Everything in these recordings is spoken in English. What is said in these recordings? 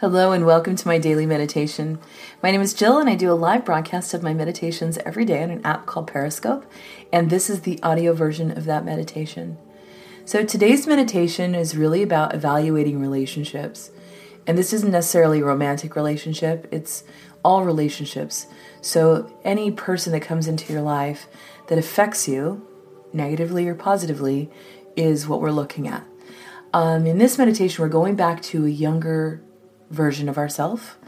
Hello and welcome to my daily meditation. My name is Jill and I do a live broadcast of my meditations every day on an app called Periscope, and this is the audio version of that meditation. So today's meditation is really about evaluating relationships. And this isn't necessarily a romantic relationship, it's all relationships. So any person that comes into your life that affects you, negatively or positively, is what we're looking at. Um, in this meditation, we're going back to a younger version of ourself,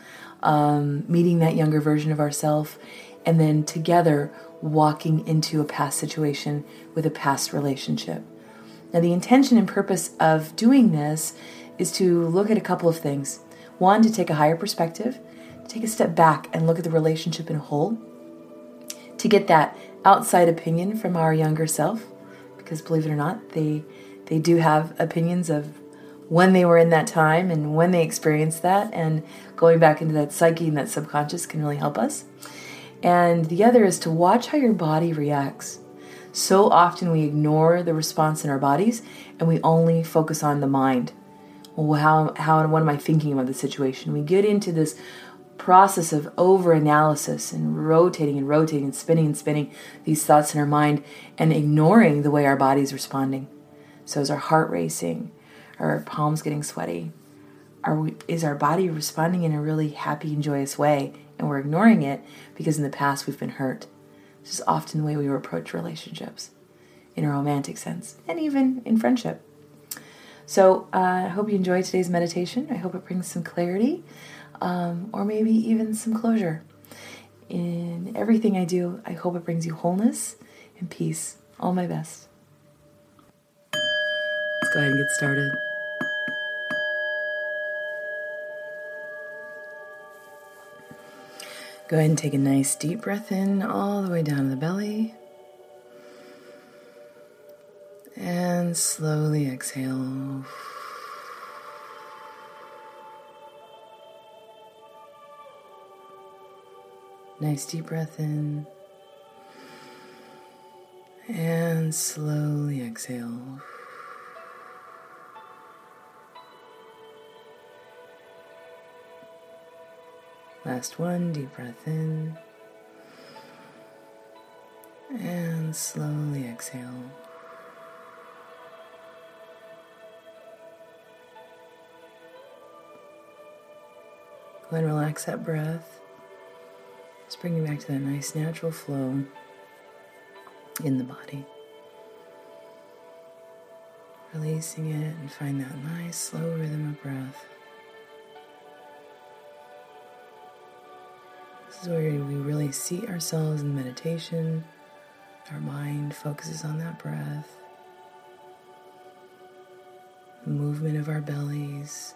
um, meeting that younger version of ourself, and then together walking into a past situation with a past relationship. Now, the intention and purpose of doing this is to look at a couple of things. One, to take a higher perspective, to take a step back and look at the relationship in whole, to get that outside opinion from our younger self, because believe it or not, they they do have opinions of when they were in that time and when they experienced that, and going back into that psyche and that subconscious can really help us. And the other is to watch how your body reacts. So often we ignore the response in our bodies and we only focus on the mind. Well, how, how and what am I thinking about the situation? We get into this process of over analysis and rotating and rotating and spinning and spinning these thoughts in our mind and ignoring the way our body's responding. So, is our heart racing? Our palms getting sweaty? Are we, is our body responding in a really happy and joyous way and we're ignoring it because in the past we've been hurt? This is often the way we approach relationships in a romantic sense and even in friendship. So uh, I hope you enjoyed today's meditation. I hope it brings some clarity um, or maybe even some closure. In everything I do, I hope it brings you wholeness and peace. All my best. Let's go ahead and get started. Go ahead and take a nice deep breath in all the way down to the belly. And slowly exhale. Nice deep breath in. And slowly exhale. Last one, deep breath in. And slowly exhale. Go ahead and relax that breath. Just bring you back to that nice natural flow in the body. Releasing it and find that nice slow rhythm of breath. Is where we really seat ourselves in meditation. Our mind focuses on that breath, the movement of our bellies.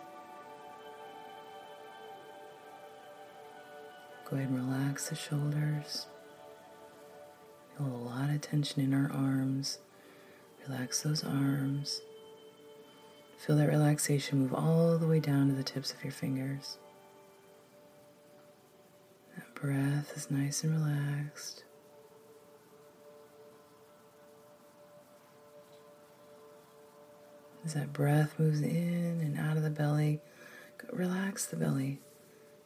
Go ahead and relax the shoulders. Feel a lot of tension in our arms. Relax those arms. Feel that relaxation move all the way down to the tips of your fingers breath is nice and relaxed. As that breath moves in and out of the belly, relax the belly.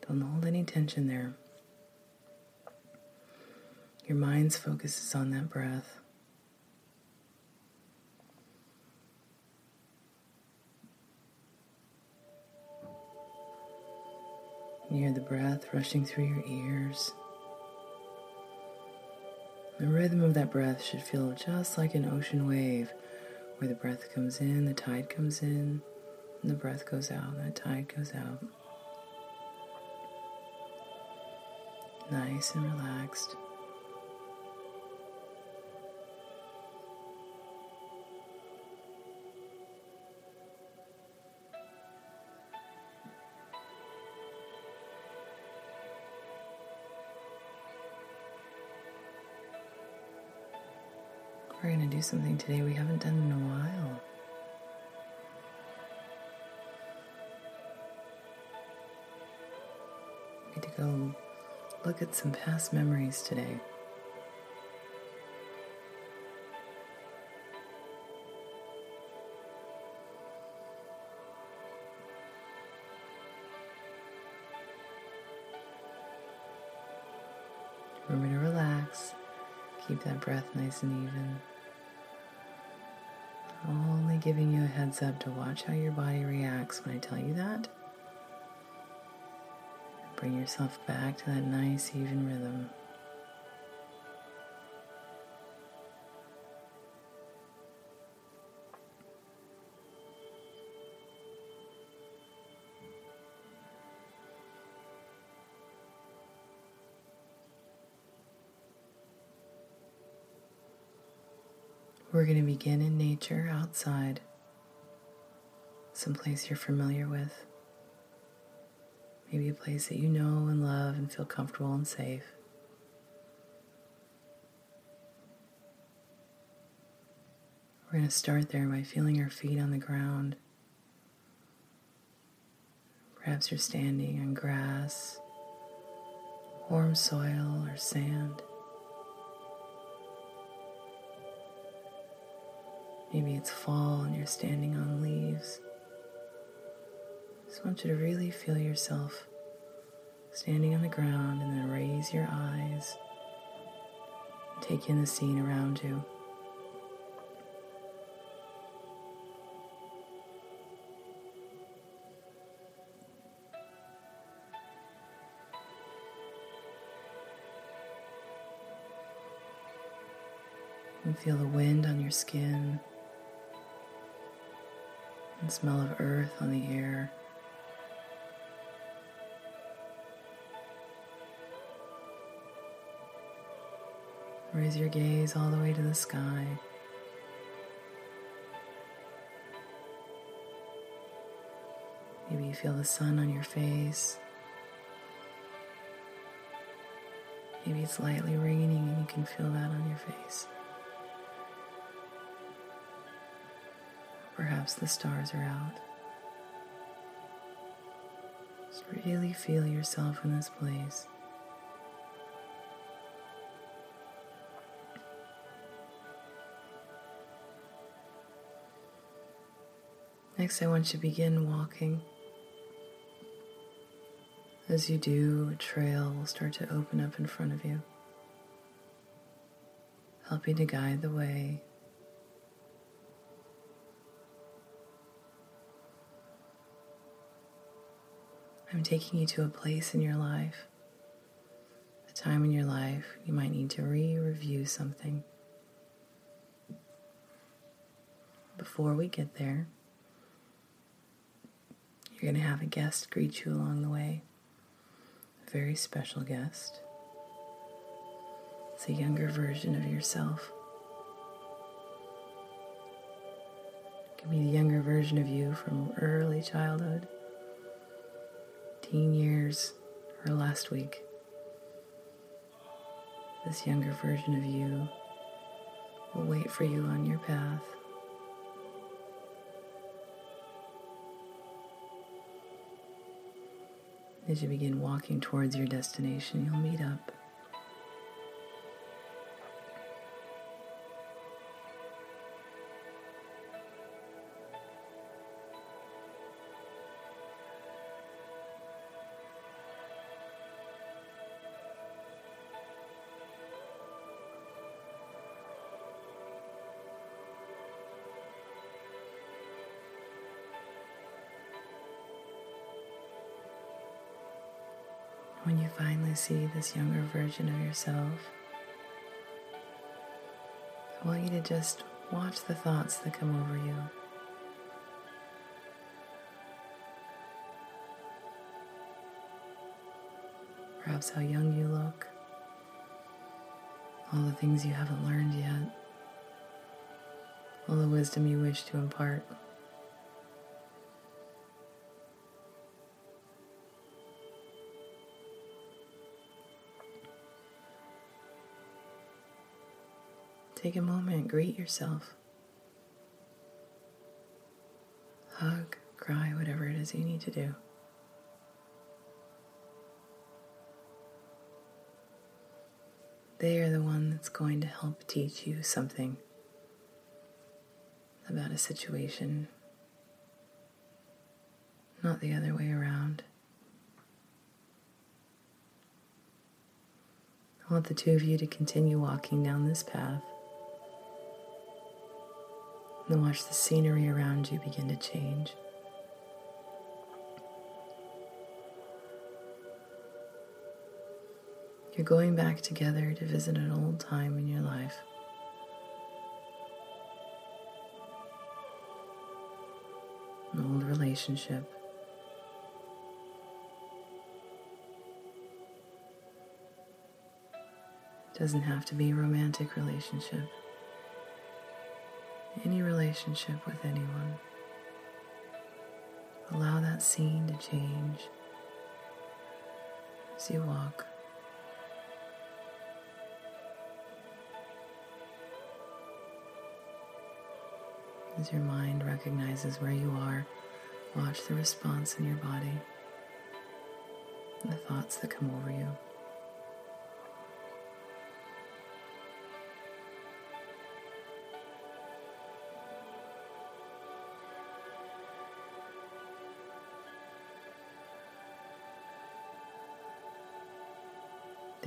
Don't hold any tension there. Your mind's focus is on that breath. You hear the breath rushing through your ears. The rhythm of that breath should feel just like an ocean wave where the breath comes in, the tide comes in, and the breath goes out, and the tide goes out. Nice and relaxed. something today we haven't done in a while. We need to go look at some past memories today. Remember to relax. Keep that breath nice and even. Giving you a heads up to watch how your body reacts when I tell you that. Bring yourself back to that nice, even rhythm. We're going to begin in nature outside, someplace you're familiar with. Maybe a place that you know and love and feel comfortable and safe. We're going to start there by feeling our feet on the ground. Perhaps you're standing on grass, warm soil, or sand. Maybe it's fall and you're standing on leaves. Just want you to really feel yourself standing on the ground and then raise your eyes. Take in the scene around you. And feel the wind on your skin smell of earth on the air. Raise your gaze all the way to the sky. Maybe you feel the sun on your face. Maybe it's lightly raining and you can feel that on your face. Perhaps the stars are out. Just really feel yourself in this place. Next, I want you to begin walking. As you do, a trail will start to open up in front of you, helping to guide the way. I'm taking you to a place in your life, a time in your life you might need to re review something. Before we get there, you're going to have a guest greet you along the way. A very special guest. It's a younger version of yourself. It can be the younger version of you from early childhood, teen years, or last week. This younger version of you will wait for you on your path. As you begin walking towards your destination, you'll meet up. When you finally see this younger version of yourself, I want you to just watch the thoughts that come over you. Perhaps how young you look, all the things you haven't learned yet, all the wisdom you wish to impart. Take a moment, greet yourself. Hug, cry, whatever it is you need to do. They are the one that's going to help teach you something about a situation, not the other way around. I want the two of you to continue walking down this path. And watch the scenery around you begin to change. You're going back together to visit an old time in your life. An old relationship. Doesn't have to be a romantic relationship. Any relationship with anyone. Allow that scene to change as you walk. As your mind recognizes where you are, watch the response in your body the thoughts that come over you.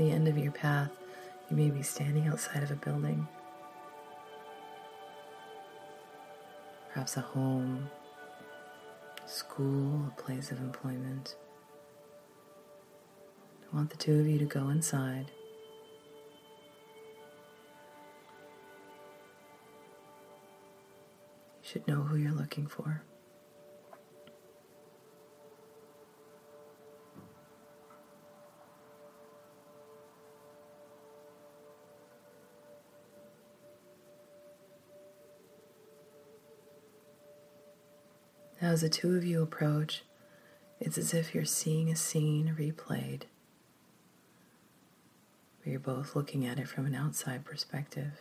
The end of your path, you may be standing outside of a building, perhaps a home, school, a place of employment. I want the two of you to go inside. You should know who you're looking for. As the two of you approach, it's as if you're seeing a scene replayed, you're both looking at it from an outside perspective.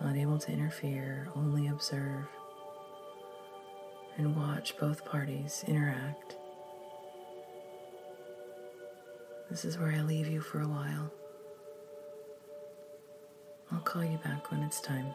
Not able to interfere, only observe and watch both parties interact. This is where I leave you for a while. I'll call you back when it's time.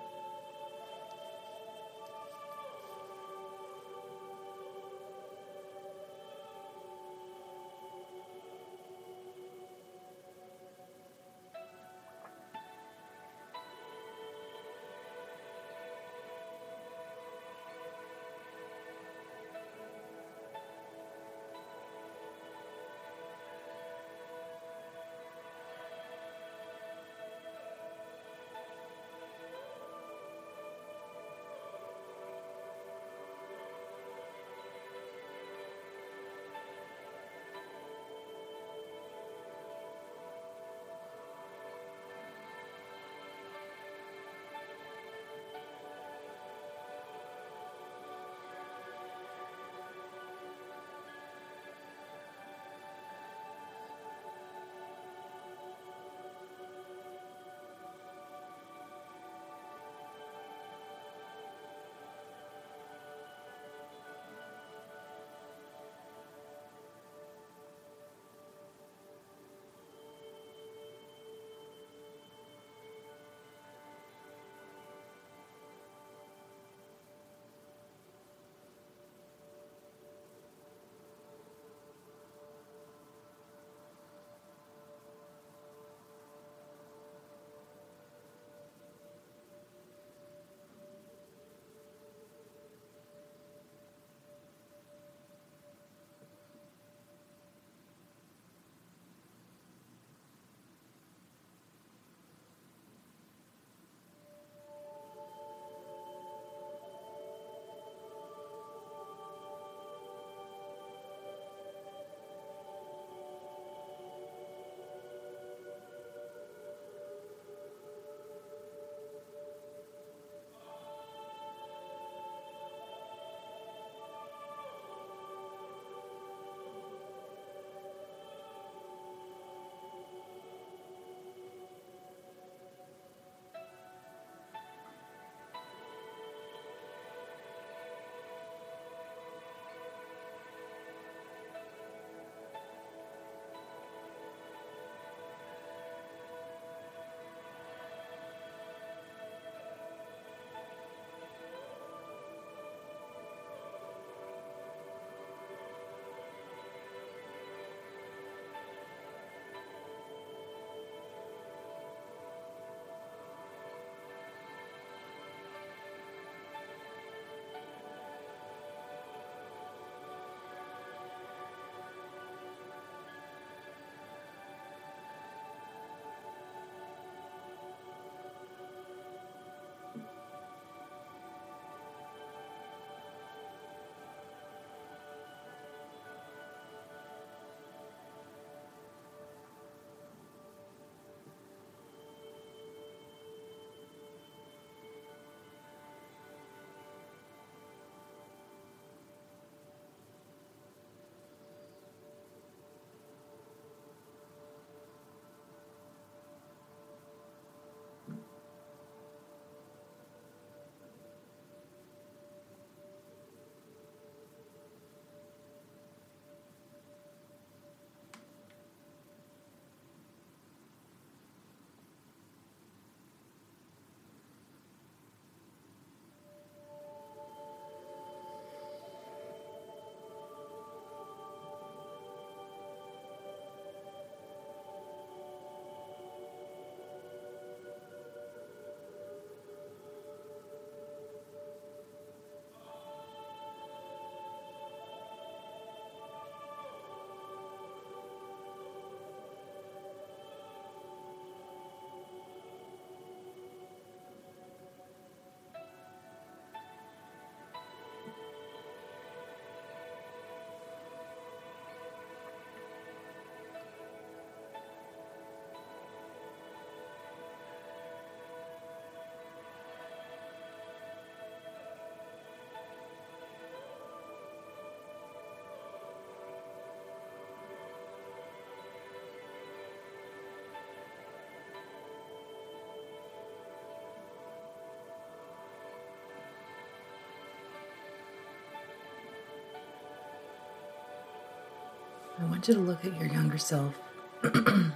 Want you to look at your younger self and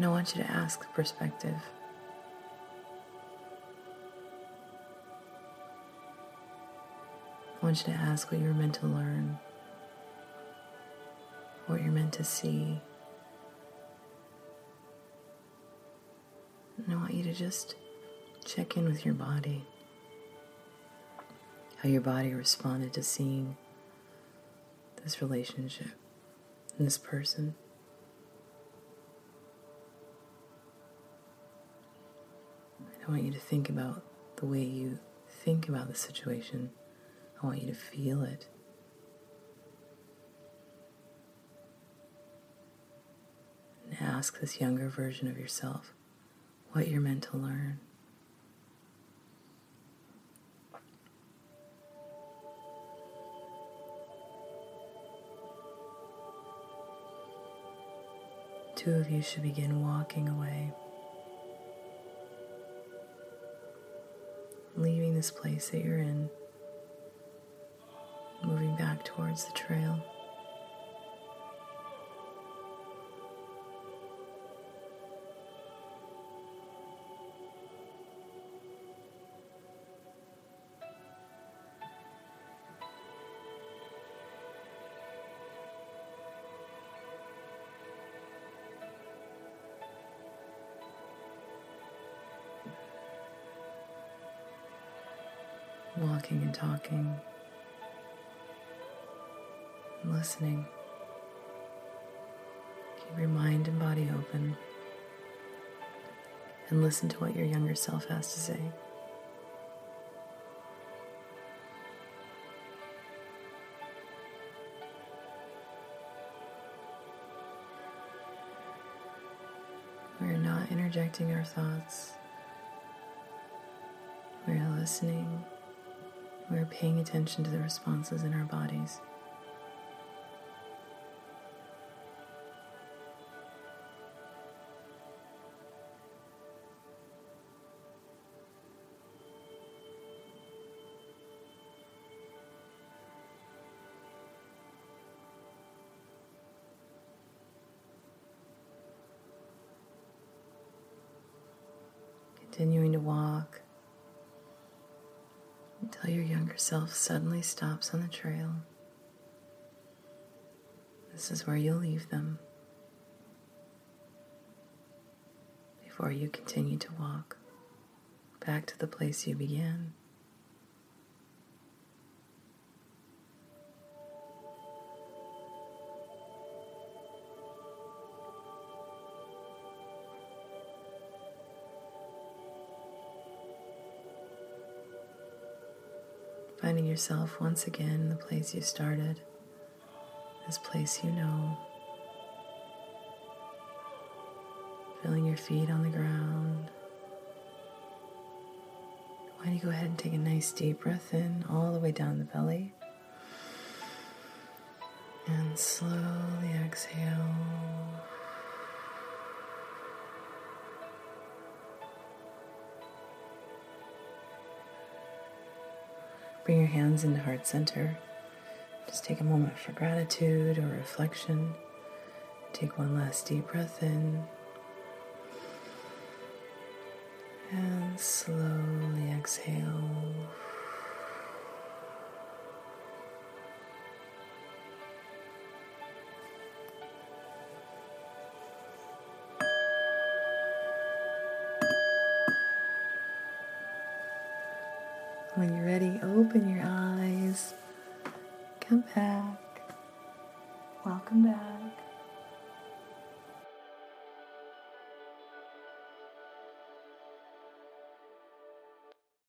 I want you to ask the perspective. I want you to ask what you're meant to learn, what you're meant to see. And I want you to just check in with your body, how your body responded to seeing this relationship and this person. I want you to think about the way you think about the situation. I want you to feel it. And ask this younger version of yourself what you're meant to learn. Two of you should begin walking away, leaving this place that you're in moving back towards the trail. Talking listening. Keep your mind and body open and listen to what your younger self has to say. We are not interjecting our thoughts. We are listening. We are paying attention to the responses in our bodies. continuing to walk until your younger self suddenly stops on the trail. This is where you'll leave them before you continue to walk back to the place you began. Finding yourself once again in the place you started, this place you know. Feeling your feet on the ground. Why don't you go ahead and take a nice deep breath in all the way down the belly? And slowly exhale. Bring your hands into heart center. Just take a moment for gratitude or reflection. Take one last deep breath in. And slowly exhale. Open your eyes.